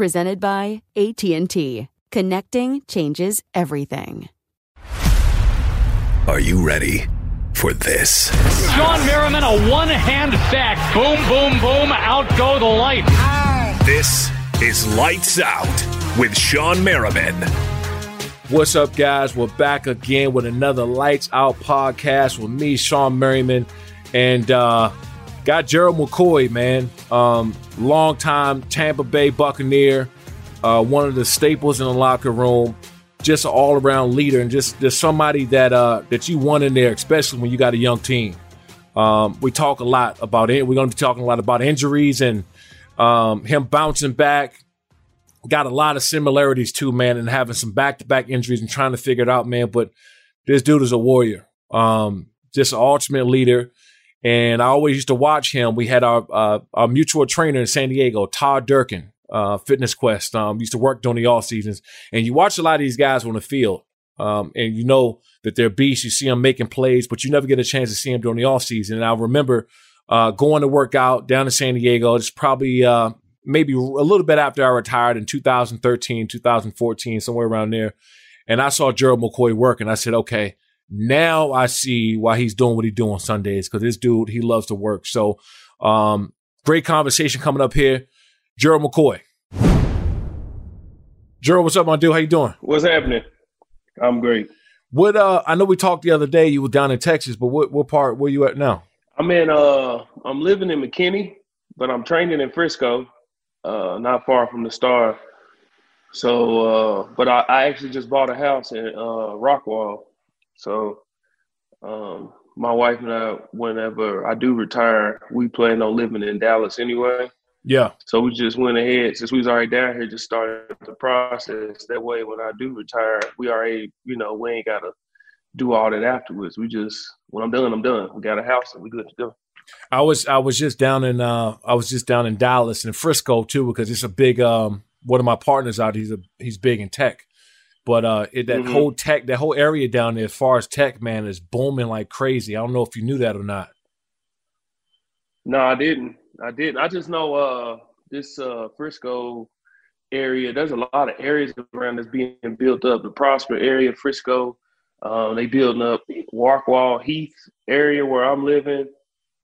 presented by AT&T. Connecting changes everything. Are you ready for this? Shawne Merriman, a one-hand back. Boom, boom, boom. Out go the lights. This is Lights Out with Shawne Merriman. What's up, guys? We're back again with another Lights Out podcast with me, Shawne Merriman, and uh, got Gerald McCoy, man. Um, longtime Tampa Bay Buccaneer, uh, one of the staples in the locker room, just an all around leader, and just just somebody that uh, that you want in there, especially when you got a young team. Um, we talk a lot about it. We're going to be talking a lot about injuries and um, him bouncing back. Got a lot of similarities too, man, and having some back to back injuries and trying to figure it out, man. But this dude is a warrior, um, just an ultimate leader. And I always used to watch him. We had our uh, our mutual trainer in San Diego, Todd Durkin, uh, Fitness Quest. Um, used to work during the off seasons, and you watch a lot of these guys on the field, um, and you know that they're beasts. You see them making plays, but you never get a chance to see them during the off season. And I remember uh, going to work out down in San Diego. It's probably uh, maybe a little bit after I retired in 2013, 2014, somewhere around there. And I saw Gerald McCoy work, and I said, okay now I see why he's doing what he's doing on Sundays because this dude, he loves to work. So, um, great conversation coming up here. Gerald McCoy. Gerald, what's up, my dude? How you doing? What's happening? I'm great. What uh I know we talked the other day, you were down in Texas, but what what part where you at now? I'm in uh I'm living in McKinney, but I'm training in Frisco, uh, not far from the star. So uh but I, I actually just bought a house in uh Rockwall so, um, my wife and I, whenever I do retire, we plan on living in Dallas anyway. Yeah. So we just went ahead since we was already down here, just started the process. That way, when I do retire, we already, you know, we ain't gotta do all that afterwards. We just when I'm done, I'm done. We got a house and we good to go. I was I was just down in uh I was just down in Dallas and Frisco too because it's a big um one of my partners out he's a he's big in tech but uh, it, that mm-hmm. whole tech, that whole area down there, as far as tech, man, is booming like crazy. I don't know if you knew that or not. No, I didn't. I didn't. I just know uh, this uh, Frisco area. There's a lot of areas around that's being built up. The Prosper area, Frisco. Um, they building up Rockwall Heath area where I'm living.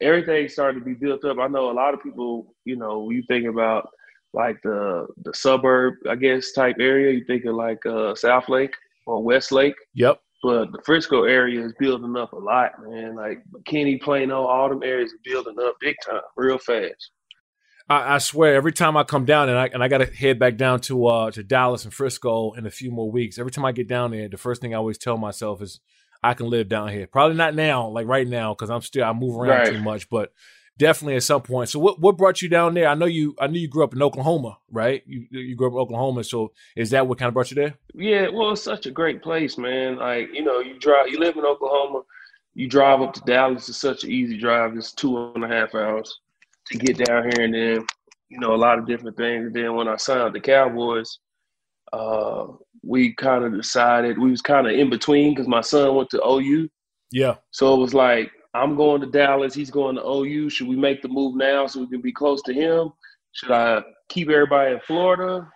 Everything's starting to be built up. I know a lot of people. You know, you think about like the the suburb, I guess, type area. You thinking like uh, Southlake or West Lake. Yep. But the Frisco area is building up a lot, man. Like McKinney, Plano, all them areas are building up big time, real fast. I, I swear, every time I come down and I and I got to head back down to uh to Dallas and Frisco in a few more weeks. Every time I get down there, the first thing I always tell myself is I can live down here. Probably not now, like right now, because I'm still I move around right. too much. But definitely at some point. So what what brought you down there? I know you I knew you grew up in Oklahoma, right? You you grew up in Oklahoma, so is that what kind of brought you there? Yeah, well, it's such a great place, man. Like you know, you drive, you live in Oklahoma, you drive up to Dallas. It's such an easy drive. It's two and a half hours to get down here, and then you know a lot of different things. And then when I signed up the Cowboys, uh, we kind of decided we was kind of in between because my son went to OU. Yeah. So it was like I'm going to Dallas. He's going to OU. Should we make the move now so we can be close to him? should I keep everybody in Florida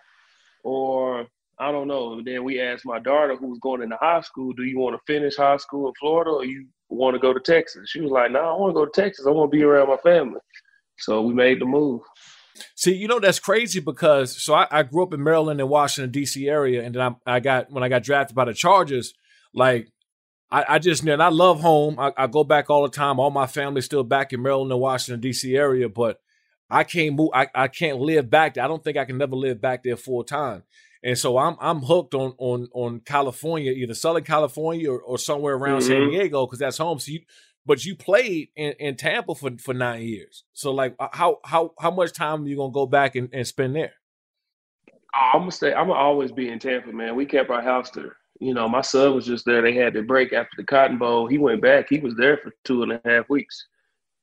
or I don't know. And then we asked my daughter who was going into high school, do you want to finish high school in Florida or you want to go to Texas? She was like, no, nah, I want to go to Texas. I want to be around my family. So we made the move. See, you know that's crazy because so I, I grew up in Maryland and Washington D.C. area, and then I, I, got when I got drafted by the Chargers, like I, I just and I love home. I, I, go back all the time. All my family's still back in Maryland and Washington D.C. area, but I can't move. I, I can't live back there. I don't think I can never live back there full time. And so I'm I'm hooked on on on California, either Southern California or, or somewhere around mm-hmm. San Diego, because that's home. So you but you played in, in Tampa for, for nine years. So like uh, how how how much time are you gonna go back and, and spend there? I'm gonna stay. I'm gonna always be in Tampa, man. We kept our house there. You know, my son was just there. They had to break after the Cotton Bowl. He went back. He was there for two and a half weeks,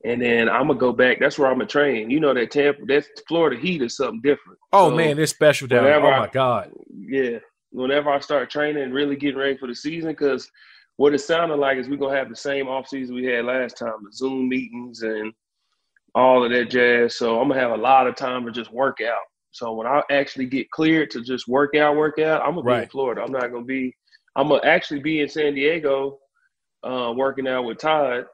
and then I'm gonna go back. That's where I'm gonna train. You know that Tampa, that's Florida Heat is something different. Oh so man, it's special down there. Oh my god. Yeah, whenever I start training and really getting ready for the season, because what it sounded like is we're gonna have the same offseason we had last time, the Zoom meetings and all of that jazz. So I'm gonna have a lot of time to just work out. So when I actually get cleared to just work out, work out, I'm gonna right. be in Florida. I'm not gonna be. I'm gonna actually be in San Diego, uh, working out with Todd.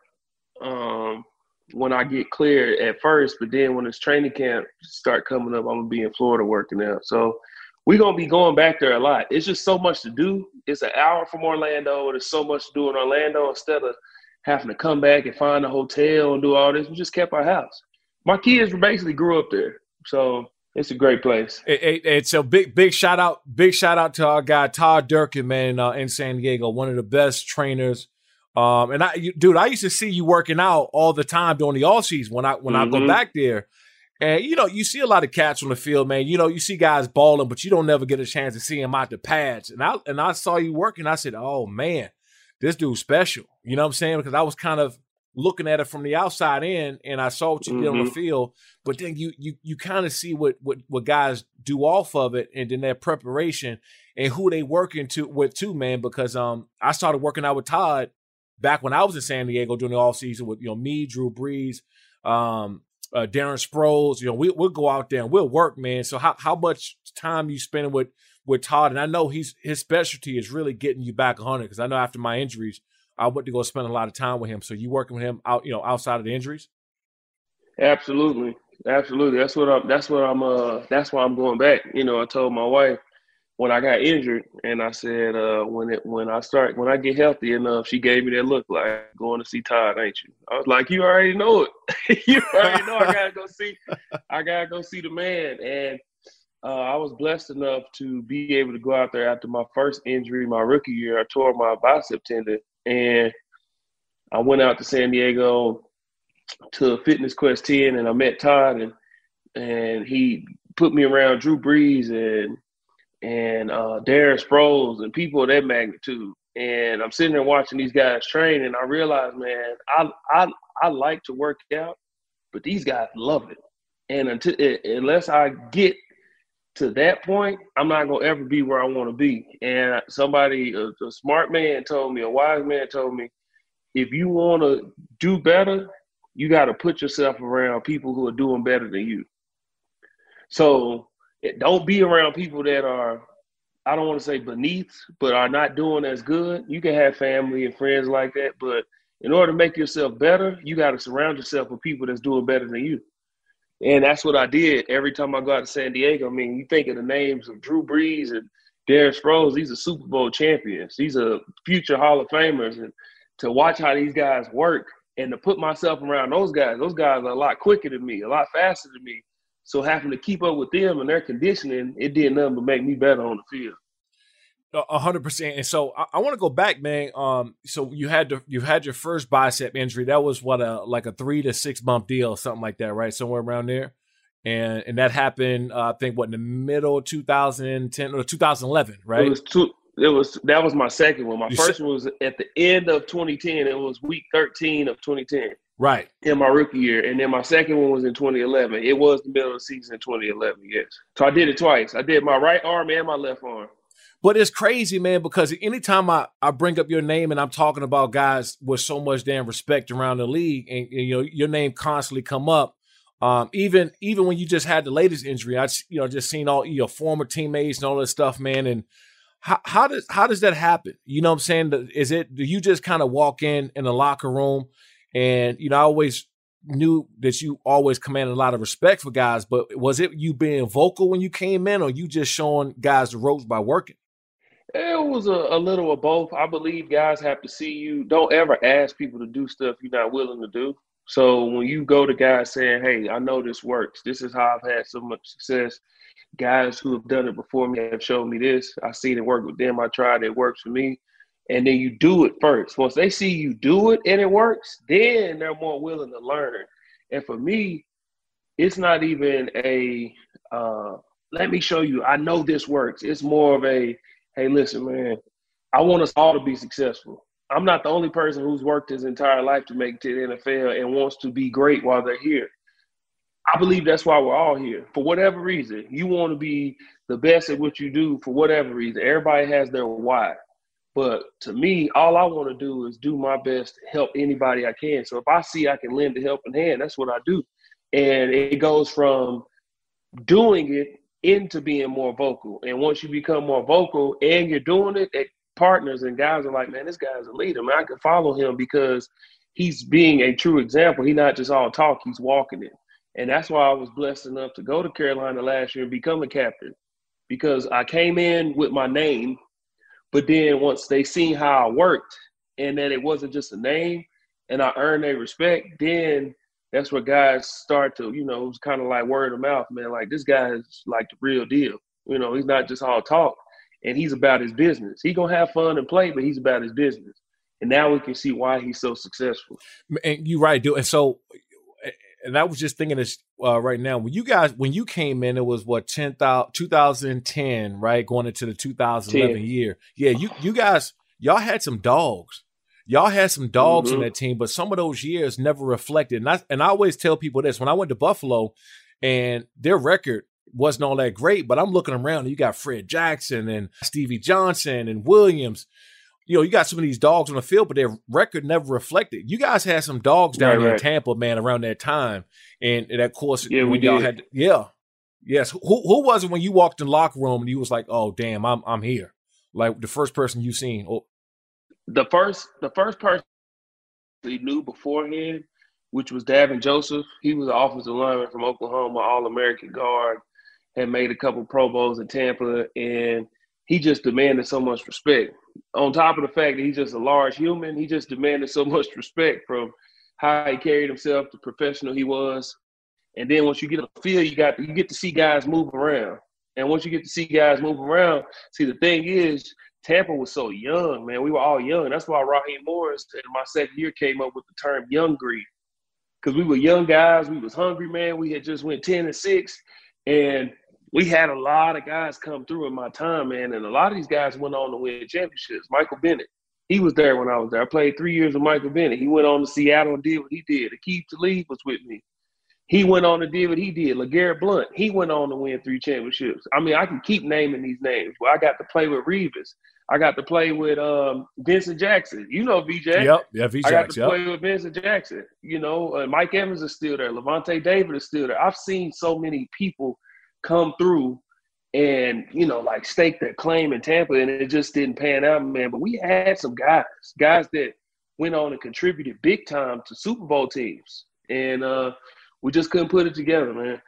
Um, when I get cleared at first, but then when this training camp start coming up, I'm gonna be in Florida working out. So we're gonna be going back there a lot. It's just so much to do. It's an hour from Orlando. There's so much to do in Orlando instead of having to come back and find a hotel and do all this. We just kept our house. My kids basically grew up there, so it's a great place. It, it, it's a big, big shout out, big shout out to our guy Todd Durkin, man, uh, in San Diego, one of the best trainers. Um, and I, you, dude, I used to see you working out all the time during the off season when I when mm-hmm. I go mm-hmm. back there. And you know, you see a lot of cats on the field, man. You know, you see guys balling, but you don't never get a chance to see them out the pads. And I and I saw you working. I said, "Oh man, this dude's special." You know what I'm saying? Because I was kind of looking at it from the outside in, and I saw what you mm-hmm. did on the mm-hmm. field. But then you you you kind of see what what what guys do off of it, and then their preparation and who they working to with too, man. Because um, I started working out with Todd back when I was in San Diego during the off season with you know me, Drew Brees, um, uh, Darren Sproles. You know, we, we'll go out there and we'll work, man. So how, how much time you spending with with Todd? And I know he's his specialty is really getting you back 100 because I know after my injuries, I went to go spend a lot of time with him. So you working with him out, you know, outside of the injuries? Absolutely, absolutely. That's what I'm. That's what I'm. Uh, that's why I'm going back. You know, I told my wife when I got injured, and I said uh, when it when I start when I get healthy enough, she gave me that look like going to see Todd, ain't you? I was like, you already know it. you already know I gotta go see. I gotta go see the man, and uh, I was blessed enough to be able to go out there after my first injury, my rookie year. I tore my bicep tendon, and I went out to San Diego to Fitness Quest 10, and I met Todd, and and he put me around Drew Brees and and uh, Darren Sproles and people of that magnitude. And I'm sitting there watching these guys train, and I realize, man, I I I like to work out, but these guys love it. And until unless I get to that point, I'm not gonna ever be where I want to be. And somebody, a, a smart man, told me, a wise man told me, if you want to do better, you got to put yourself around people who are doing better than you. So don't be around people that are I don't want to say beneath, but are not doing as good. You can have family and friends like that, but in order to make yourself better, you got to surround yourself with people that's doing better than you. And that's what I did every time I go out to San Diego. I mean, you think of the names of Drew Brees and Darren Sproles, these are Super Bowl champions. These are future Hall of Famers. And to watch how these guys work and to put myself around those guys, those guys are a lot quicker than me, a lot faster than me. So having to keep up with them and their conditioning, it did nothing but make me better on the field. A hundred percent. And so I, I want to go back, man. Um, so you had to you had your first bicep injury. That was what a like a three to six month deal, something like that, right? Somewhere around there. And and that happened, uh, I think, what in the middle of 2010 or 2011, right? It was two. It was that was my second one. My you first one was at the end of 2010. It was week 13 of 2010. Right. In my rookie year. And then my second one was in 2011. It was the middle of the season in 2011, yes. So I did it twice. I did my right arm and my left arm. But it's crazy, man, because anytime I, I bring up your name and I'm talking about guys with so much damn respect around the league and, and you know your name constantly come up, Um, even even when you just had the latest injury, I you know just seen all your former teammates and all this stuff, man. And how, how does how does that happen? You know what I'm saying? Is it do you just kind of walk in in the locker room and you know I always knew that you always commanded a lot of respect for guys, but was it you being vocal when you came in, or you just showing guys the ropes by working? It was a, a, little of both. I believe guys have to see you. Don't ever ask people to do stuff you're not willing to do. So when you go to guys saying, "Hey, I know this works. This is how I've had so much success." Guys who have done it before me have shown me this. I seen it work with them. I tried it works for me. And then you do it first. Once they see you do it and it works, then they're more willing to learn. And for me, it's not even a uh, let me show you. I know this works. It's more of a hey, listen, man, I want us all to be successful. I'm not the only person who's worked his entire life to make it to the NFL and wants to be great while they're here. I believe that's why we're all here. For whatever reason, you want to be the best at what you do for whatever reason. Everybody has their why. But to me, all I want to do is do my best to help anybody I can. So if I see I can lend a helping hand, that's what I do. And it goes from doing it into being more vocal. And once you become more vocal and you're doing it, it partners and guys are like, man, this guy's a leader. Man, I can follow him because he's being a true example. He's not just all talk, he's walking it. And that's why I was blessed enough to go to Carolina last year and become a captain because I came in with my name, but then once they seen how I worked and that it wasn't just a name and I earned their respect, then that's where guys start to, you know, it's kind of like word of mouth, man. Like this guy is like the real deal. You know, he's not just all talk, and he's about his business. He gonna have fun and play, but he's about his business. And now we can see why he's so successful. And you're right, dude. And so, and I was just thinking this uh, right now. When you guys, when you came in, it was what 10, 2010, right? Going into the 2011 10. year. Yeah, you you guys, y'all had some dogs y'all had some dogs mm-hmm. in that team, but some of those years never reflected. And I, and I always tell people this when I went to Buffalo and their record wasn't all that great, but I'm looking around and you got Fred Jackson and Stevie Johnson and Williams. You know, you got some of these dogs on the field, but their record never reflected. You guys had some dogs down right, there right. in Tampa, man, around that time. And, and of course, yeah, we y'all did. had, yeah, yes. Who, who was it when you walked in the locker room and you was like, oh, damn, I'm, I'm here? Like the first person you seen, or the first the first person he knew beforehand, which was Davin Joseph. He was an offensive lineman from Oklahoma, All American guard, had made a couple Pro Bowls in Tampa, and he just demanded so much respect. On top of the fact that he's just a large human, he just demanded so much respect from how he carried himself, the professional he was. And then once you get the field, you got you get to see guys move around. And once you get to see guys move around, see the thing is Tampa was so young, man. We were all young. That's why Raheem Morris in my second year came up with the term young greed. Because we were young guys, we was hungry, man. We had just went 10 and 6. And we had a lot of guys come through in my time, man. And a lot of these guys went on to win championships. Michael Bennett, he was there when I was there. I played three years with Michael Bennett. He went on to Seattle and did what he did. Aqib Talib was with me. He went on to do what he did. LeGarrette Blount, he went on to win three championships. I mean, I can keep naming these names. Well, I got to play with Revis. I got to play with um, Vincent Jackson. You know VJ. Yep, yeah, VJ. I got to yep. play with Vincent Jackson. You know, uh, Mike Evans is still there. Lavonte David is still there. I've seen so many people come through and you know, like stake their claim in Tampa, and it just didn't pan out, man. But we had some guys, guys that went on and contributed big time to Super Bowl teams, and uh, we just couldn't put it together, man.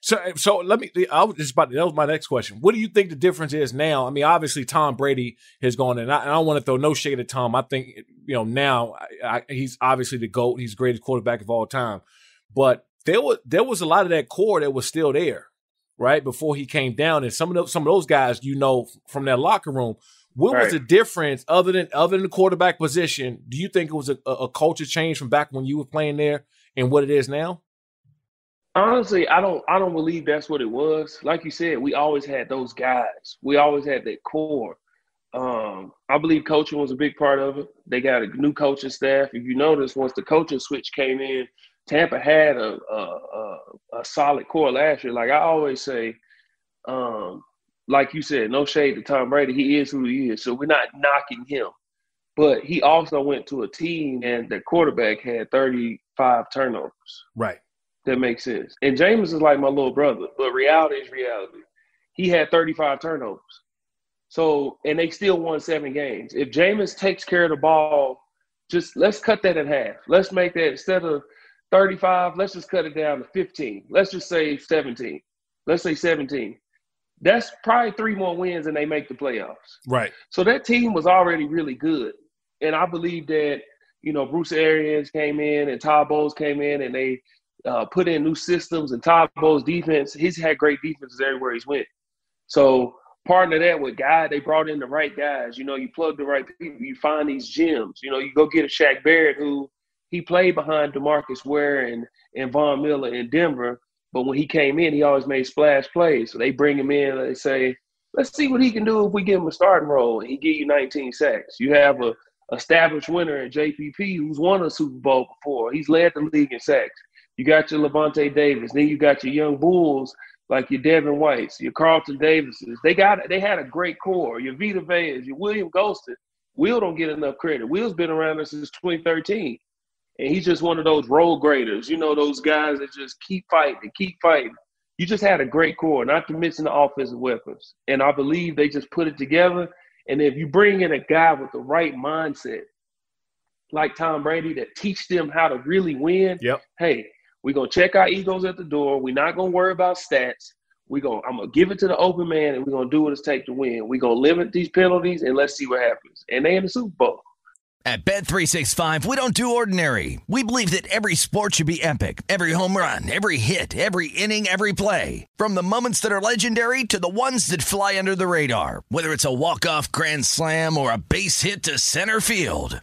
So, so let me. I was just about. That was my next question. What do you think the difference is now? I mean, obviously Tom Brady has gone, and I, I don't want to throw no shade at Tom. I think you know now I, I, he's obviously the goat. He's the greatest quarterback of all time. But there was there was a lot of that core that was still there, right before he came down, and some of those, some of those guys you know from that locker room. What right. was the difference other than other than the quarterback position? Do you think it was a, a culture change from back when you were playing there and what it is now? Honestly, I don't I don't believe that's what it was. Like you said, we always had those guys. We always had that core. Um, I believe coaching was a big part of it. They got a new coaching staff. If you notice, once the coaching switch came in, Tampa had a a, a, a solid core last year. Like I always say, um, like you said, no shade to Tom Brady. He is who he is. So we're not knocking him. But he also went to a team and the quarterback had 35 turnovers. Right. That makes sense. And Jameis is like my little brother, but reality is reality. He had 35 turnovers. So, and they still won seven games. If Jameis takes care of the ball, just let's cut that in half. Let's make that instead of 35, let's just cut it down to 15. Let's just say 17. Let's say 17. That's probably three more wins and they make the playoffs. Right. So that team was already really good. And I believe that, you know, Bruce Arians came in and Todd Bowles came in and they uh, put in new systems and Todd Bowles' defense. He's had great defenses everywhere he's went. So partner that with guy, they brought in the right guys. You know, you plug the right people, you find these gems. You know, you go get a Shaq Barrett who he played behind Demarcus Ware and, and Von Miller in Denver. But when he came in, he always made splash plays. So they bring him in, they say, let's see what he can do if we give him a starting role. And he give you 19 sacks. You have a established winner in JPP who's won a Super Bowl before. He's led the league in sacks. You got your Lavonte Davis. Then you got your young Bulls like your Devin Whites, your Carlton Davises. They got they had a great core. Your Vita Veas, your William Gholston. Will don't get enough credit. Will's been around us since 2013. And he's just one of those role graders, you know, those guys that just keep fighting, and keep fighting. You just had a great core, not to mention the offensive weapons. And I believe they just put it together. And if you bring in a guy with the right mindset, like Tom Brady, that teach them how to really win, yep. hey, we're gonna check our egos at the door. We're not gonna worry about stats. We gonna I'm gonna give it to the open man and we're gonna do what it takes to win. We're gonna limit these penalties and let's see what happens. And they in the Super Bowl. At Bet365, we don't do ordinary. We believe that every sport should be epic. Every home run, every hit, every inning, every play. From the moments that are legendary to the ones that fly under the radar. Whether it's a walk-off grand slam or a base hit to center field.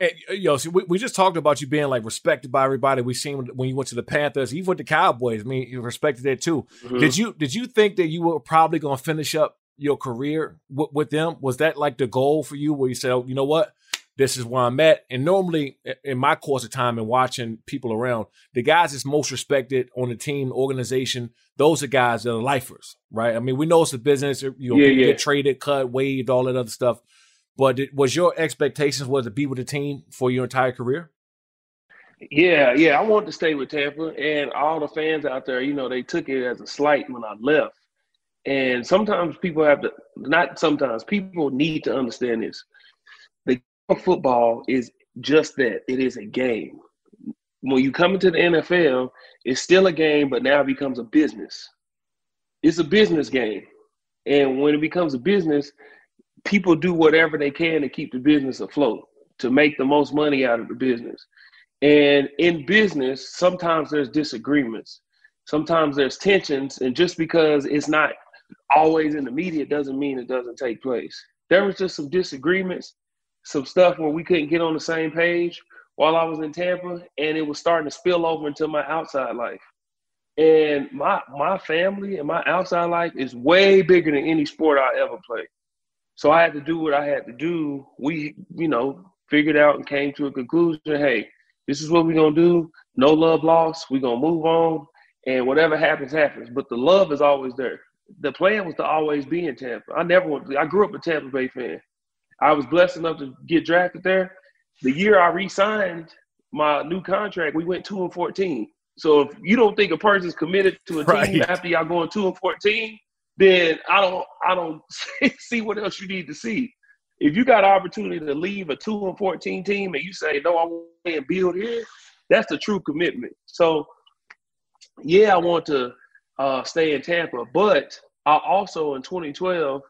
Hey, yo, see, we, we just talked about you being like respected by everybody. We seen when, you went to the Panthers, even with the Cowboys. I mean, you respected that too. Mm-hmm. Did you did you think that you were probably going to finish up your career w- with them? Was that like the goal for you, where you said, oh, you know what, this is where I'm at? And normally, in my course of time and watching people around, the guys that's most respected on the team, organization, those are guys that are lifers, right? I mean, we know it's a business. You know, Yeah, yeah. get traded, cut, waived, all that other stuff. But was your expectations was to be with the team for your entire career? Yeah, yeah. I wanted to stay with Tampa, and all the fans out there, you know, they took it as a slight when I left. And sometimes people have to, not sometimes, people need to understand this. The football is just that it is a game. When you come into the NFL, it's still a game, but now it becomes a business. It's a business game. And when it becomes a business, people do whatever they can to keep the business afloat, to make the most money out of the business. And in business, sometimes there's disagreements, sometimes there's tensions, and just because it's not always in the media doesn't mean it doesn't take place. There was just some disagreements, some stuff where we couldn't get on the same page while I was in Tampa, and it was starting to spill over into my outside life. And my my family and my outside life is way bigger than any sport I ever played. So I had to do what I had to do. We, you know, figured out and came to a conclusion. Hey, this is what we're gonna do. No love lost. We're gonna move on, and whatever happens, happens. But the love is always there. The plan was to always be in Tampa. I never. went- I grew up a Tampa Bay fan. I was blessed enough to get drafted there. The year I re-signed my new contract, we went two and fourteen. So if you don't think a person's committed to a right. team after y'all going two and fourteen, then I don't I don't see what else you need to see. If you got an opportunity to leave a two and fourteen team and you say no, I want to build here, that's the true commitment. So yeah, I want to uh, stay in Tampa, but I also in 2012,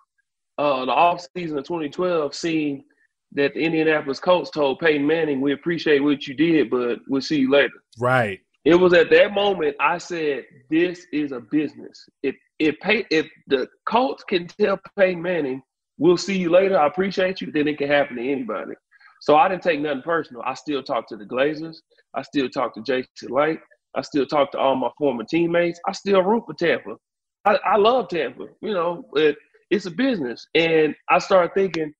uh, the off season of 2012, seen that the Indianapolis Colts told Peyton Manning, "We appreciate what you did, but we'll see you later." Right. It was at that moment I said, "This is a business. If if Pey- if the Colts can tell Peyton Manning, we'll see you later. I appreciate you," then it can happen to anybody. So I didn't take nothing personal. I still talk to the Glazers. I still talk to Jason Licht. I still talk to all my former teammates. I still root for Tampa. I, I love Tampa. You know, it, it's a business. And I started thinking,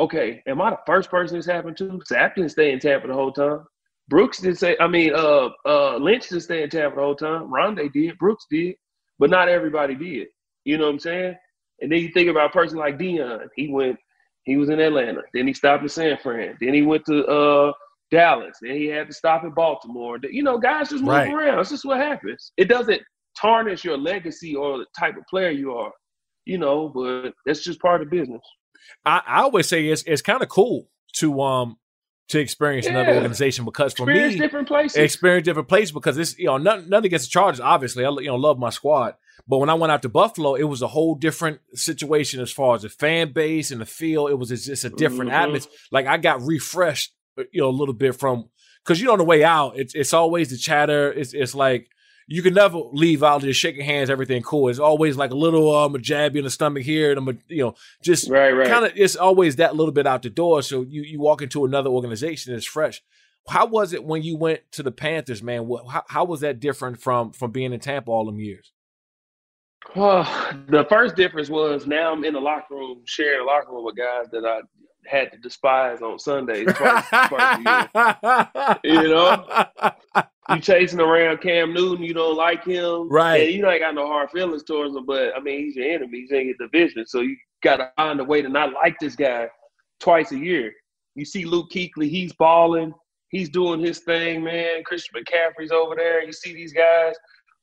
okay, am I the first person this happened to? Sapp didn't stay in Tampa the whole time. Brooks didn't say. I mean, uh, uh, Lynch didn't stay in Tampa the whole time. Rondé did. Brooks did, but not everybody did. You know what I'm saying? And then you think about a person like Deion. He went. He was in Atlanta. Then he stopped in San Fran. Then he went to uh, Dallas. Then he had to stop in Baltimore. You know, guys just move right. around. It's just what happens. It doesn't tarnish your legacy or the type of player you are. You know, but that's just part of business. I, I always say it's it's kind of cool to um to experience yeah. another organization because for experience me, different places, experience different places because this, you know nothing, nothing against the Chargers. Obviously, I you know love my squad, but when I went out to Buffalo, it was a whole different situation as far as the fan base and the feel. It was just a different mm-hmm. atmosphere. Like I got refreshed, you know, a little bit from because you know on the way out, it's it's always the chatter. It's it's like you can never leave out just shaking hands, everything cool. It's always like a little um a jab in the stomach here, and I'm a, you know just right, right. kind of it's always that little bit out the door. So you you walk into another organization that's fresh. How was it when you went to the Panthers, man? How, how was that different from from being in Tampa all them years? Well, the first difference was now I'm in the locker room, sharing the locker room with guys that I had to despise on Sundays twice, twice a year. You know, you chasing around Cam Newton, you don't like him, right? And you ain't got no hard feelings towards him, but I mean, he's your enemy. He's in your division, so you got to find a way to not like this guy twice a year. You see Luke Kuechly, he's balling, he's doing his thing, man. Christian McCaffrey's over there. You see these guys,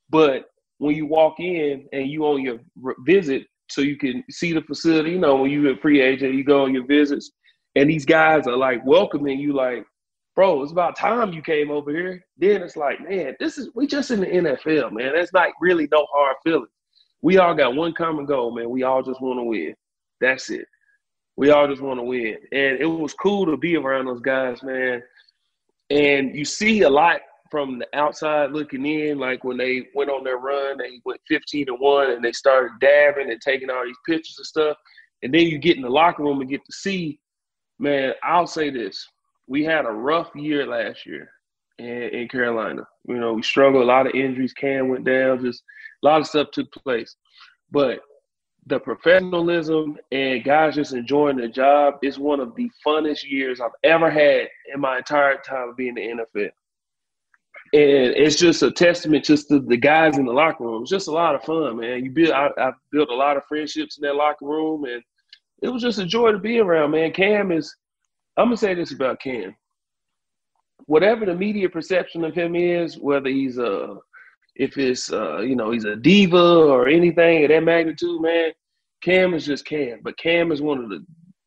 but when you walk in and you on your visit, so you can see the facility. You know, when you're a free agent, you go on your visits, and these guys are like welcoming you, like bro, it's about time you came over here. Then it's like, man, this is we just in the NFL, man. That's not really no hard feelings. We all got one common goal, man. We all just want to win. That's it. We all just want to win. And it was cool to be around those guys, man. And you see a lot from the outside looking in, like when they went on their run, they went 15 to 1 and they started dabbing and taking all these pictures and stuff. And then you get in the locker room and get to see, man, I'll say this we had a rough year last year in, in Carolina. You know, we struggled. A lot of injuries. Cam went down. Just a lot of stuff took place. But the professionalism and guys just enjoying the job is one of the funnest years I've ever had in my entire time being in the NFL. And it's just a testament just to the guys in the locker room. It's just a lot of fun, man. You build I, I built a lot of friendships in that locker room and it was just a joy to be around, man. Cam is I'm gonna say this about Cam. Whatever the media perception of him is, whether he's a, if it's uh, you know he's a diva or anything of that magnitude, man, Cam is just Cam. But Cam is one of the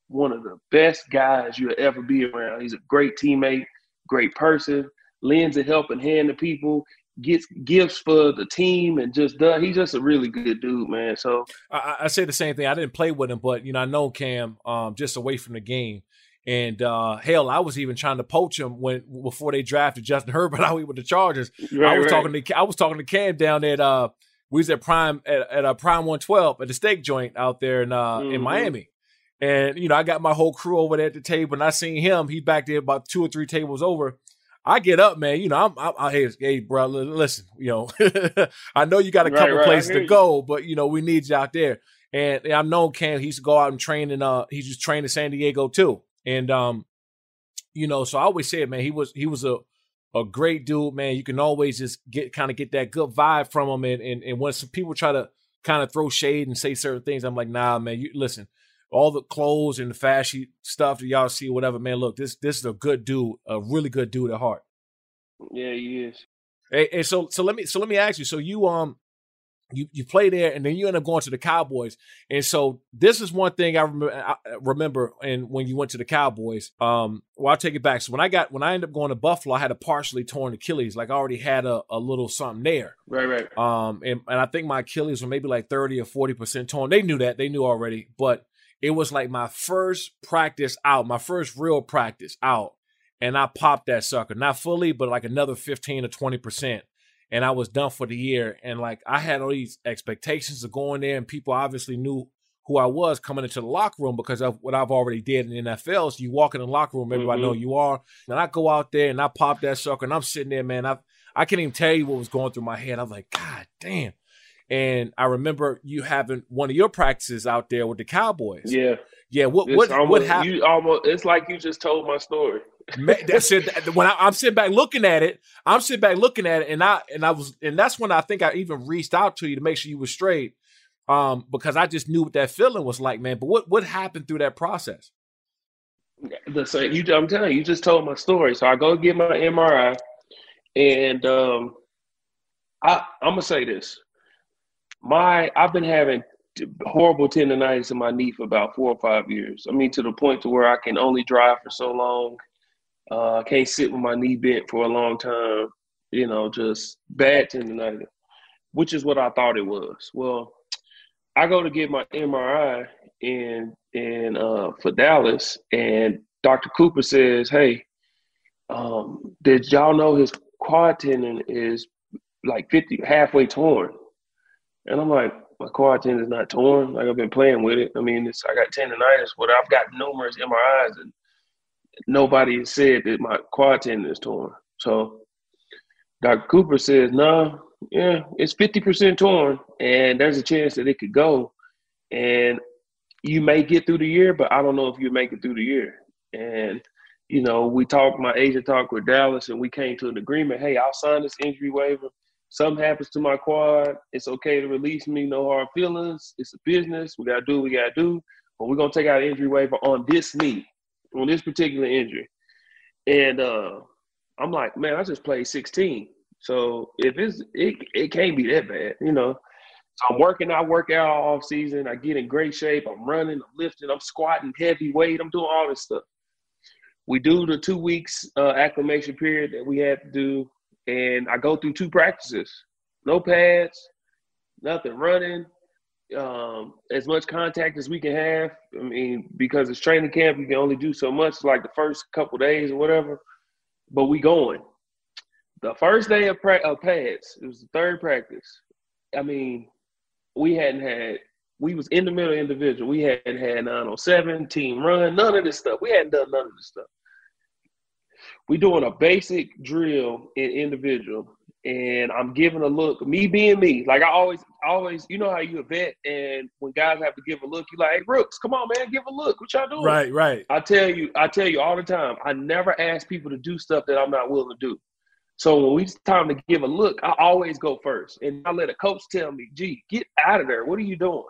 one of the best guys you'll ever be around. He's a great teammate, great person, lends a helping hand to people, gets gifts for the team, and just does. He's just a really good dude, man. So I, I say the same thing. I didn't play with him, but you know I know Cam um, just away from the game. And uh, hell, I was even trying to poach him when before they drafted Justin Herbert out with the Chargers. Right, I was right. talking to I was talking to Cam down at uh we was at Prime at, at a uh, Prime One Twelve at the steak joint out there in uh mm-hmm. in Miami. And you know, I got my whole crew over there at the table, and I seen him. He back there about two or three tables over. I get up, man. You know, I'm, I'm, I, hey, hey, bro, listen. You know, I know you got a right, couple places to go, but you know, we need you out there. And I've known Cam. He used to go out and train in. Uh, he just trained in San Diego too. And um, you know, so I always say, man, he was he was a a great dude, man. You can always just get kind of get that good vibe from him. And and, and when some people try to kind of throw shade and say certain things, I'm like, nah, man, you listen. All the clothes and the fashion stuff that y'all see, whatever, man. Look, this this is a good dude, a really good dude at heart. Yeah, he is. And, and so so let me so let me ask you. So you um you you play there and then you end up going to the Cowboys. And so this is one thing I remember I remember and when you went to the Cowboys. Um well I'll take it back. So when I got when I ended up going to Buffalo, I had a partially torn Achilles. Like I already had a, a little something there. Right, right. Um and, and I think my Achilles were maybe like 30 or 40% torn. They knew that. They knew already. But it was like my first practice out, my first real practice out. And I popped that sucker. Not fully, but like another 15 or 20% and I was done for the year. And like I had all these expectations of going there, and people obviously knew who I was coming into the locker room because of what I've already did in the NFL. So you walk in the locker room, everybody mm-hmm. know you are. And I go out there and I pop that sucker, and I'm sitting there, man. I I can't even tell you what was going through my head. I was like, God damn. And I remember you having one of your practices out there with the Cowboys. Yeah. Yeah. What what almost, what happened? You almost it's like you just told my story. That's it. When I, am sitting back looking at it, I'm sitting back looking at it, and I and I was, and that's when I think I even reached out to you to make sure you were straight, um, because I just knew what that feeling was like, man. But what what happened through that process? So you, I'm telling you, you just told my story. So I go get my MRI, and um, I I'm gonna say this. My I've been having horrible tendonitis in my knee for about four or five years. I mean, to the point to where I can only drive for so long. Uh, I can't sit with my knee bent for a long time. You know, just bad tendonitis, which is what I thought it was. Well, I go to get my MRI in in uh, for Dallas, and Dr. Cooper says, "Hey, um, did y'all know his quad tendon is like fifty halfway torn?" And I'm like, "My quad tendon is not torn. Like I've been playing with it. I mean, it's I got tendonitis, but I've got numerous MRIs and." Nobody said that my quad tendon is torn. So Dr. Cooper says, no, nah, yeah, it's 50% torn, and there's a chance that it could go. And you may get through the year, but I don't know if you make it through the year. And, you know, we talked, my agent talked with Dallas, and we came to an agreement hey, I'll sign this injury waiver. Something happens to my quad, it's okay to release me, no hard feelings. It's a business. We got to do what we got to do. But we're going to take out injury waiver on this knee on this particular injury. And uh, I'm like, man, I just played 16. So if it's it, it can't be that bad, you know. So I'm working, I work out all season. I get in great shape. I'm running, I'm lifting, I'm squatting heavy weight. I'm doing all this stuff. We do the two weeks uh, acclimation period that we had to do, and I go through two practices. No pads, nothing running, um, as much contact as we can have. I mean, because it's training camp, you can only do so much, like the first couple days or whatever. But we going. The first day of, pra- of pads, it was the third practice. I mean, we hadn't had. We was in the middle individual. We hadn't had 907 team run, none of this stuff. We hadn't done none of this stuff. We doing a basic drill in individual, and I'm giving a look. Me being me, like I always, always, you know how you a vet, and when guys have to give a look, you like, hey Brooks, come on, man, give a look. What y'all doing? Right, right. I tell you, I tell you all the time. I never ask people to do stuff that I'm not willing to do. So when it's time to give a look, I always go first, and I let a coach tell me, "Gee, get out of there. What are you doing?"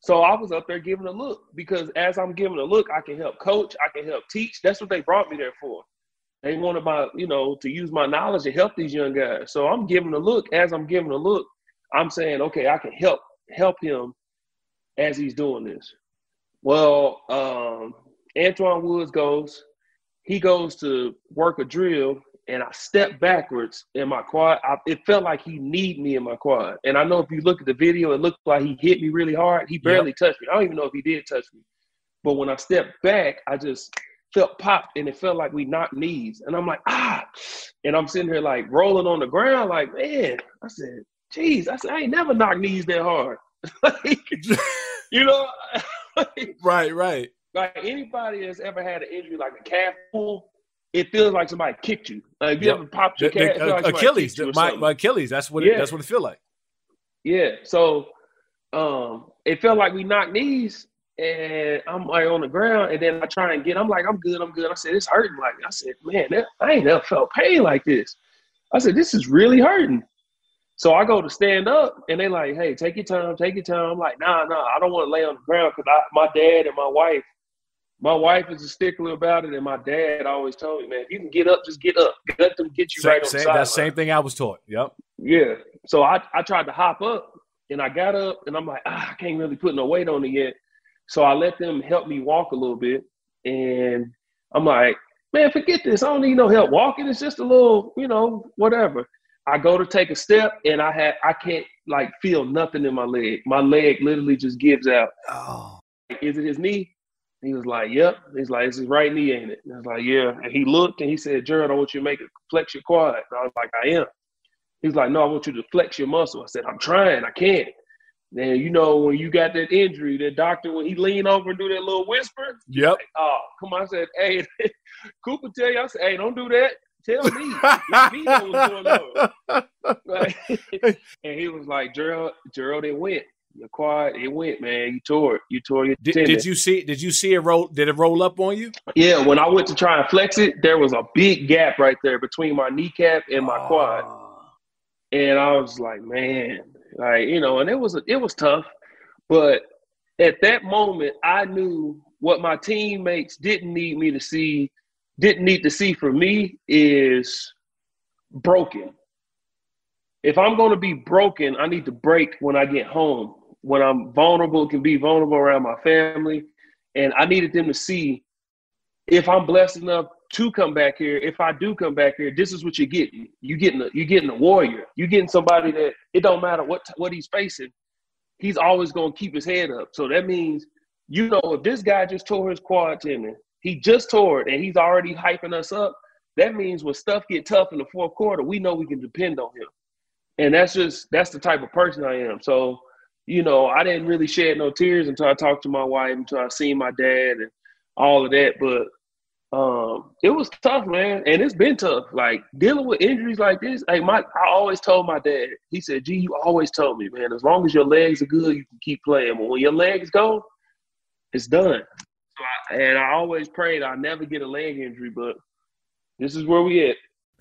So I was up there giving a look because as I'm giving a look, I can help coach, I can help teach. That's what they brought me there for. They wanted my, you know, to use my knowledge to help these young guys. So I'm giving a look. As I'm giving a look, I'm saying, okay, I can help help him as he's doing this. Well, um, Antwaun Woods goes, he goes to work a drill, and I step backwards in my quad. I, it felt like he need me in my quad. And I know if you look at the video, it looked like he hit me really hard. He barely yep. touched me. I don't even know if he did touch me. But when I stepped back, I just felt popped and it felt like we knocked knees. And I'm like, ah. And I'm sitting here like rolling on the ground, like, man. I said, geez, I said, I ain't never knocked knees that hard. like, you know? right, right. Like anybody that's ever had an injury like a calf pull, it feels like somebody kicked you. Like if you yep. ever popped your calf, uh, like Achilles, my, my, Achilles. That's what it, that's what it feel like. Yeah. So um, it felt like we knocked knees, and I'm like on the ground, and then I try and get. I'm like, I'm good, I'm good. I said, it's hurting. Like I said, man, that, I ain't never felt pain like this. I said, this is really hurting. So I go to stand up, and they like, hey, take your time, take your time. I'm like, nah, nah, I don't want to lay on the ground because my dad and my wife, my wife is a stickler about it, and my dad always told me, man, if you can get up, just get up. Let them get you same, right same, the That same thing I was taught. Yep. Yeah. So I, I tried to hop up, and I got up, and I'm like, ah, I can't really put no weight on it yet. So I let them help me walk a little bit, and I'm like, man, forget this. I don't need no help walking. It's just a little, you know, whatever. I go to take a step, and I had I can't like feel nothing in my leg. My leg literally just gives out. Oh. Is it his knee? He was like, Yep. He's like, It's his right knee, ain't it? And I was like, Yeah. And he looked and he said, Gerald, I want you to make it flex your quad. And I was like, I am. He's like, No, I want you to flex your muscle. I said, I'm trying, I can't. And you know, when you got that injury, that doctor, when he leaned over and do that little whisper, yep. Like, oh, come on. I said, Hey, Cooper tell you, I said, Hey, don't do that. Tell me. Let me know what's going on. and he was like, Gerald, Gerald, it went your quad, it went, man. You tore it. You tore your. Did, did, you see? Did you see it roll? Did it roll up on you? Yeah. When I went to try and flex it, there was a big gap right there between my kneecap and my oh. quad, ah. and I was like, man, like you know, and it was it was tough, but at that moment, I knew what my teammates didn't need me to see, didn't need to see from me is broken. If I'm going to be broken, I need to break when I get home when I'm vulnerable, can be vulnerable around my family. And I needed them to see if I'm blessed enough to come back here, if I do come back here, this is what you're getting. You getting a, you're getting a warrior. You're getting somebody that it don't matter what what he's facing, he's always gonna keep his head up. So that means you know if this guy just tore his quad tendon, he just tore it, and he's already hyping us up. That means when stuff get tough in the fourth quarter, we know we can depend on him. And that's just that's the type of person I am. So you know, I didn't really shed no tears until I talked to my wife, until I seen my dad and all of that. But um, it was tough, man, and it's been tough. Like dealing with injuries like this. Like my, I always told my dad. He said, "Gee, you always told me, man. As long as your legs are good, you can keep playing. But when your legs go, it's done." So I, and I always prayed I never get a leg injury, but this is where we at.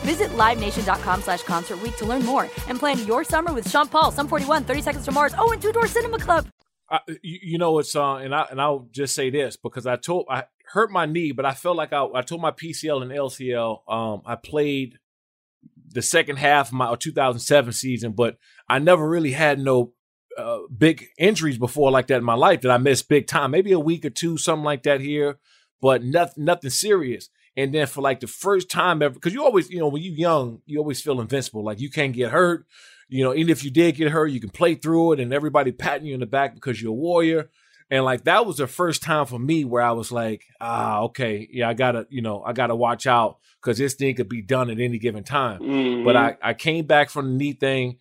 Visit LiveNation.com slash Concert to learn more and plan your summer with Sean Paul, Sum 41, 30 Seconds to Mars, oh, and Two Door Cinema Club. I, you, you, know it's uh and I and I'll just say this because I told I hurt my knee, but I felt like I I told my PCL and LCL. Um, I played the second half of my 2007 season, but I never really had no uh, big injuries before like that in my life that I missed big time. Maybe a week or two, something like that here, but nothing nothing serious. And then for like the first time ever, because you always, you know, when you're young, you always feel invincible. Like you can't get hurt. You know, even if you did get hurt, you can play through it and everybody patting you in the back because you're a warrior. And like that was the first time for me where I was like, ah, okay, yeah, I gotta, you know, I gotta watch out because this thing could be done at any given time. Mm-hmm. But I, I came back from the knee thing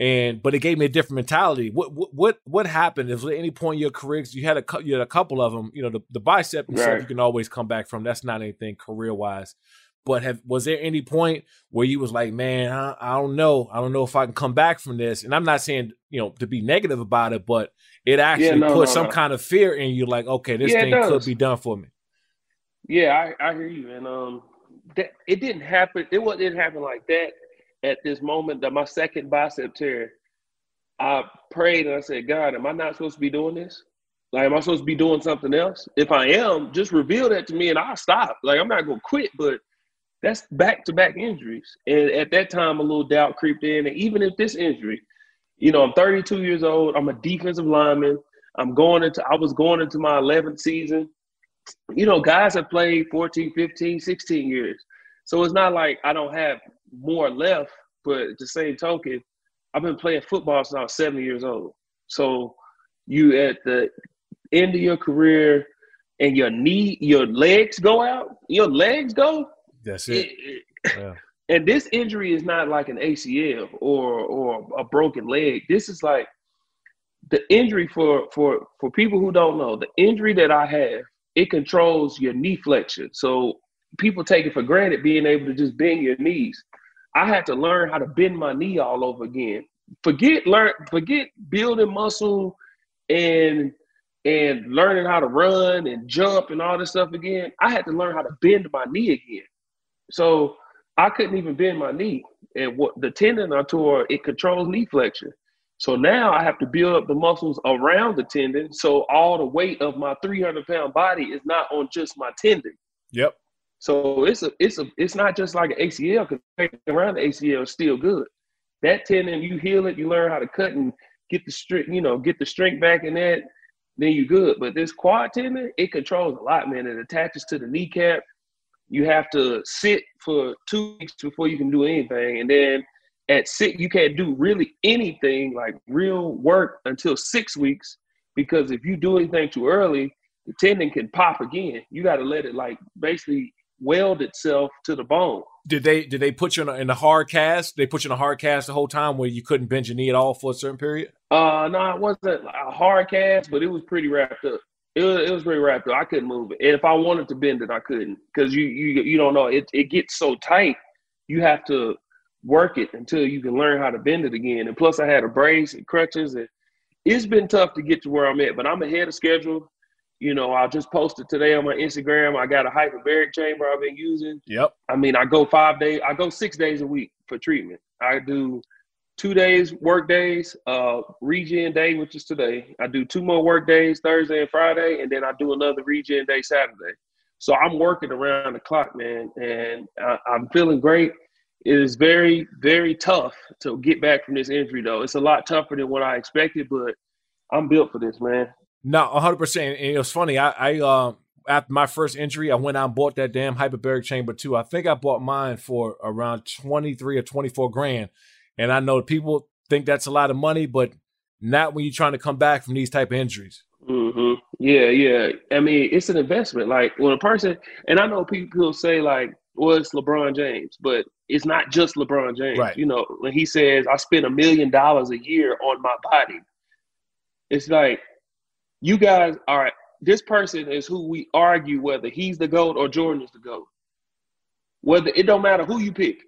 and but it gave me a different mentality. What what what happened? Is there any point in your career you had a you had a couple of them? You know, the, the bicep and right. stuff you can always come back from. That's not anything career wise. But have was there any point where you was like, man, I, I, don't know, I don't know if I can come back from this? And I'm not saying you know to be negative about it, but it actually yeah, no, put no, some no. kind of fear in you, like, okay, this yeah, thing could be done for me. Yeah, I, I hear you, and um, that it didn't happen. It what didn't happen like that at this moment that my second bicep tear, I prayed and I said, God, am I not supposed to be doing this? Like, am I supposed to be doing something else? If I am, just reveal that to me and I'll stop. Like, I'm not gonna quit, but that's back to back injuries. And at that time, a little doubt creeped in. And even if this injury, you know, I'm 32 years old, I'm a defensive lineman. I'm going into, I was going into my 11th season. You know, guys have played 14, 15, 16 years. So it's not like I don't have more left, but at the same token, I've been playing football since I was seven years old. So you at the end of your career and your knee, your legs go out, your legs go. That's it. it, it yeah. And this injury is not like an ACL or or a broken leg. This is like the injury for for for people who don't know. The injury that I have, it controls your knee flexion. So people take it for granted being able to just bend your knees. I had to learn how to bend my knee all over again. Forget learn forget building muscle and and learning how to run and jump and all this stuff again. I had to learn how to bend my knee again. So I couldn't even bend my knee. And what the tendon I tore, it controls knee flexion. So now I have to build up the muscles around the tendon. So all the weight of my 300 pound body is not on just my tendon. Yep. So it's a it's a it's not just like an ACL because around the ACL is still good. That tendon, you heal it, you learn how to cut and get the strength, you know, get the strength back in that, then you're good. But this quad tendon, it controls a lot, man. It attaches to the kneecap. You have to sit for two weeks before you can do anything, and then at six, you can't do really anything like real work until six weeks because if you do anything too early, the tendon can pop again. You got to let it like basically weld itself to the bone. Did they did they put you in a, in a hard cast? They put you in a hard cast the whole time where you couldn't bend your knee at all for a certain period. Uh, no, it wasn't a hard cast, but it was pretty wrapped up. It was, it was pretty wrapped up. I couldn't move it, and if I wanted to bend it, I couldn't because you you you don't know it. It gets so tight. You have to work it until you can learn how to bend it again. And plus, I had a brace and crutches, and it's been tough to get to where I'm at. But I'm ahead of schedule. You know, I just posted today on my Instagram. I got a hyperbaric chamber I've been using. Yep. I mean, I go five days. I go six days a week for treatment. I do two days work days, uh, regen day, which is today. I do two more work days, Thursday and Friday, and then I do another regen day Saturday. So I'm working around the clock, man, and I, I'm feeling great. It is very, very tough to get back from this injury, though. It's a lot tougher than what I expected, but I'm built for this, man. No, hundred percent. And it was funny. I, I uh, after my first injury, I went out and bought that damn hyperbaric chamber too. I think I bought mine for around twenty three or twenty four grand. And I know people think that's a lot of money, but not when you're trying to come back from these type of injuries. Mm-hmm. Yeah, yeah. I mean, it's an investment. Like when a person, and I know people say like, "Well, it's LeBron James," but it's not just LeBron James. Right. You know, when he says, "I spend a million dollars a year on my body," it's like you guys are this person is who we argue whether he's the goat or Jordan is the goat. Whether it don't matter who you pick.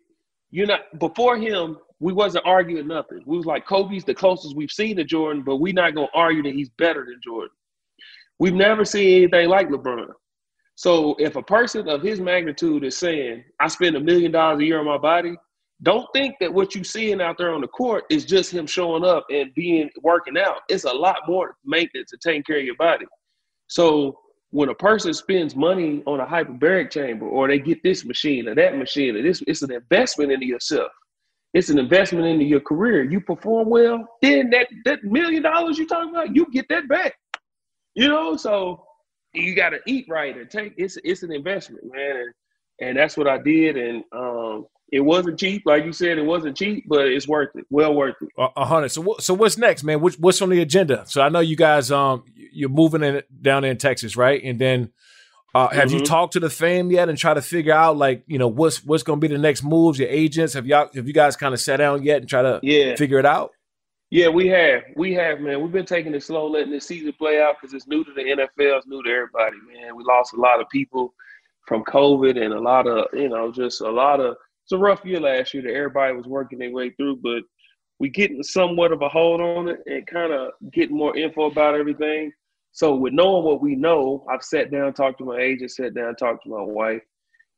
You're not before him, we wasn't arguing nothing. We was like Kobe's the closest we've seen to Jordan, but we're not gonna argue that he's better than Jordan. We've never seen anything like LeBron. So if a person of his magnitude is saying, I spend a million dollars a year on my body, don't think that what you're seeing out there on the court is just him showing up and being working out. It's a lot more maintenance and taking care of your body. So when a person spends money on a hyperbaric chamber or they get this machine or that machine, or this it's an investment into yourself. It's an investment into your career. You perform well, then that that million dollars you talking about, you get that back. You know, so you got to eat right and take. It's it's an investment, man, and, and that's what I did. And um, it wasn't cheap, like you said, it wasn't cheap, but it's worth it. Well worth it. A hundred. So, so what's next, man? What's, what's on the agenda? So I know you guys, um, you're moving in down in Texas, right? And then, uh, have mm-hmm. you talked to the fam yet and try to figure out, like, you know, what's what's going to be the next moves? Your agents have y'all have you guys kind of sat down yet and try to yeah. figure it out? Yeah, we have. We have, man. We've been taking it slow, letting this season play out because it's new to the NFL. It's new to everybody, man. We lost a lot of people from COVID and a lot of, you know, just a lot of it's a rough year last year that everybody was working their way through, but we getting somewhat of a hold on it and kind of getting more info about everything. So with knowing what we know, I've sat down, talked to my agent, sat down, talked to my wife,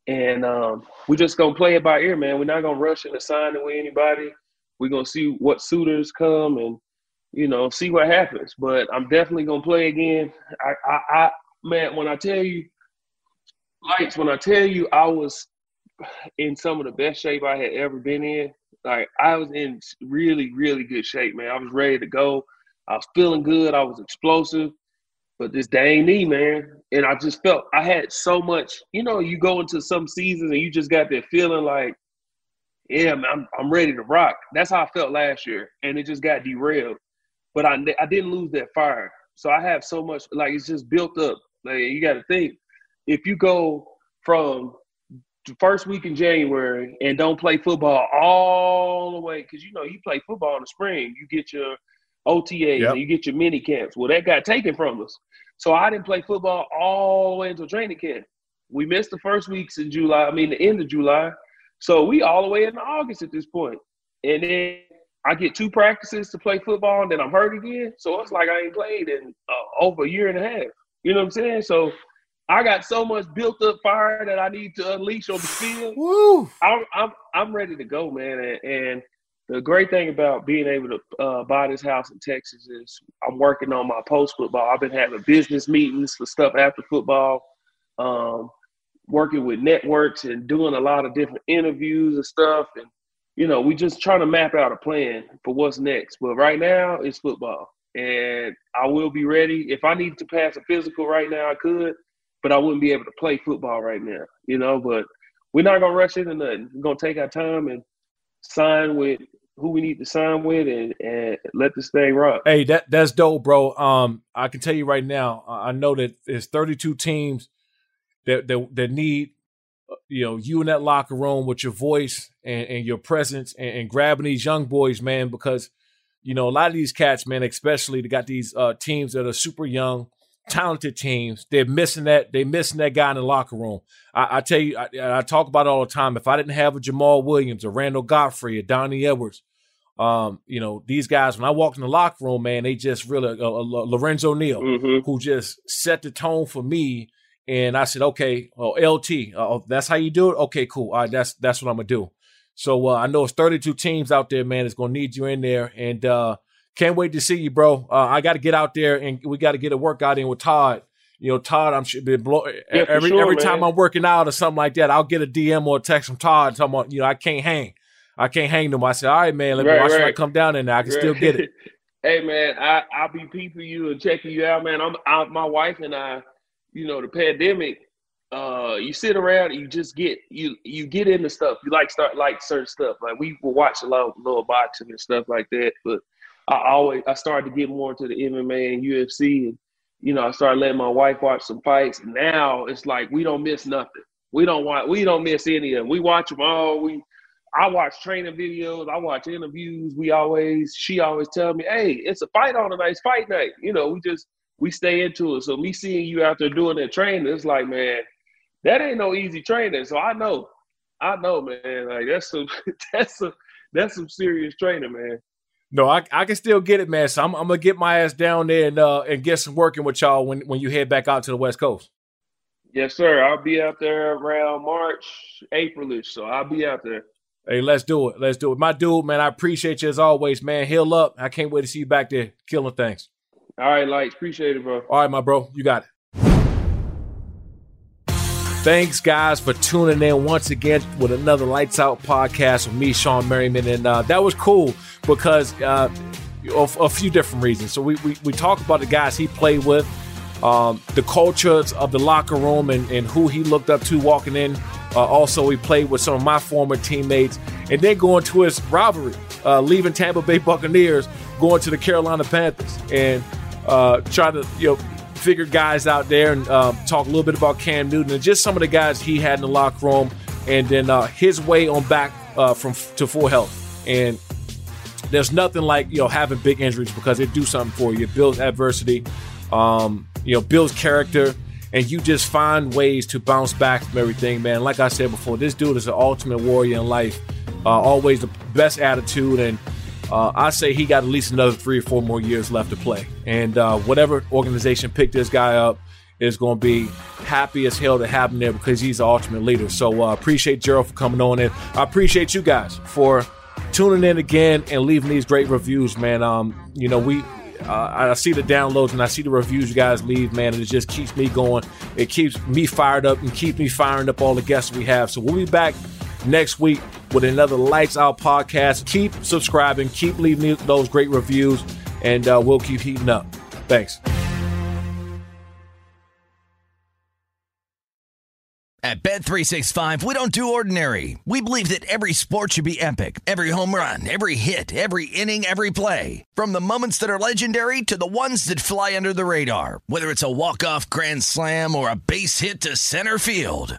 and um, we're just gonna play it by ear, man. We're not gonna rush into signing with anybody. We're gonna see what suitors come and you know see what happens. But I'm definitely gonna play again. I, I, I man, when I tell you, lights, when I tell you, I was in some of the best shape I had ever been in. Like I was in really, really good shape, man. I was ready to go. I was feeling good. I was explosive. But this dang knee, man. And I just felt I had so much, you know, you go into some seasons and you just got that feeling like, yeah, man, I'm, I'm ready to rock. That's how I felt last year. And it just got derailed. But I, I didn't lose that fire. So I have so much, like, it's just built up. Like, you got to think if you go from the first week in January and don't play football all the way, because, you know, you play football in the spring, you get your OTAs yep. and you get your mini camps. Well, that got taken from us. So I didn't play football all the way until training camp. We missed the first weeks in July, I mean, the end of July. So we all the way in August at this point. And then I get two practices to play football, and then I'm hurt again. So it's like I ain't played in uh, over a year and a half. You know what I'm saying? So I got so much built up fire that I need to unleash on the field. Woo! I'm I'm I'm ready to go, man. And, and the great thing about being able to uh, buy this house in Texas is I'm working on my post football. I've been having business meetings for stuff after football, um, working with networks and doing a lot of different interviews and stuff. And you know, we just trying to map out a plan for what's next. But right now, it's football, and I will be ready if I need to pass a physical right now. I could, but I wouldn't be able to play football right now. You know, but we're not gonna rush into nothing. We're gonna take our time and sign with who we need to sign with and, and let this thing rock. Hey, that that's dope, bro. Um, I can tell you right now, I know that there's 32 teams that that, that need uh, you know you in that locker room with your voice and, and your presence and, and, grabbing these young boys, man, because you know a lot of these cats, man, especially they got these uh, teams that are super young talented teams, they're missing that. They're missing that guy in the locker room. I, I tell you, I, I, talk about it all the time. If I didn't have a Jamal Williams, a Randall Godfrey, a Donnie Edwards, um, you know, these guys when I walked in the locker room, man, they just really uh, uh, Lorenzo Neal, mm-hmm. who just set the tone for me. And I said, okay, oh, LT, oh, that's how you do it. Okay, cool. All right, that's that's what I'm gonna do. So uh, I know it's 32 teams out there, man. It's gonna need you in there, and uh, can't wait to see you, bro. Uh, I got to get out there and we got to get a workout in with Todd. You know, Todd, I'm should be blow, yeah, every sure, every man. time I'm working out or something like that. I'll get a DM or a text from Todd talking about, you know, I can't hang. I can't hang them. I said, all right, man, let me right, watch right. I come down in there. I can right. still get it. hey, man, I I'll be peeping you and checking you out, man. I'm I, my wife and I, you know, the pandemic. Uh, you sit around and you just get you you get into stuff. You like start like certain stuff. Like we will watch a lot of little boxing and stuff like that, but I always I started to get more into the MMA and UFC, and you know I started letting my wife watch some fights. Now it's like we don't miss nothing. We don't want we don't miss any of them. We watch them all. We I watch training videos. I watch interviews. We always she always tell me, "Hey, it's a fight on tonight. It's fight night." You know, we just we stay into it. So me seeing you out there doing that training, it's like, man, that ain't no easy training. So I know, I know, man. Like that's some that's some that's some serious training, man. No, I, I can still get it, man. So I'm, I'm gonna get my ass down there and uh, and get some working with y'all when when you head back out to the West Coast. Yes, sir. I'll be out there around March, Aprilish. So I'll be out there. Hey, let's do it. Let's do it. My dude, man, I appreciate you as always, man. Heal up. I can't wait to see you back there killing things. All right, Lights. Appreciate it, bro. All right, my bro. You got it. Thanks, guys, for tuning in once again with another Lights Out podcast with me, Shawne Merriman. And uh, that was cool because uh, of a few different reasons. So we, we, we talked about the guys he played with, um, the cultures of the locker room and, and who he looked up to walking in. Uh, also, he played with some of my former teammates. And then going to his rivalry, uh, leaving Tampa Bay Buccaneers, going to the Carolina Panthers. And uh, try to, you know, figure guys out there and um, talk a little bit about Cam Newton and just some of the guys he had in the locker room, and then uh, his way on back uh, from to full health. And there's nothing like you know having big injuries because it do something for you. It builds adversity, um, you know, builds character, and you just find ways to bounce back from everything, man. Like I said before, this dude is an ultimate warrior in life. Uh, always the best attitude and uh, I say he got at least another three or four more years left to play. And uh, whatever organization picked this guy up is going to be happy as hell to have him there because he's the ultimate leader. So uh, appreciate Gerald for coming on in. I appreciate you guys for tuning in again and leaving these great reviews, man. Um, you know, we uh, I see the downloads and I see the reviews you guys leave, man, and it just keeps me going. It keeps me fired up and keeps me firing up all the guests we have. So we'll be back next week with another Lights Out podcast. Keep subscribing, keep leaving those great reviews, and uh, we'll keep heating up. Thanks. At Bet365, we don't do ordinary. We believe that every sport should be epic. Every home run, every hit, every inning, every play. From the moments that are legendary to the ones that fly under the radar. Whether it's a walk-off grand slam or a base hit to center field.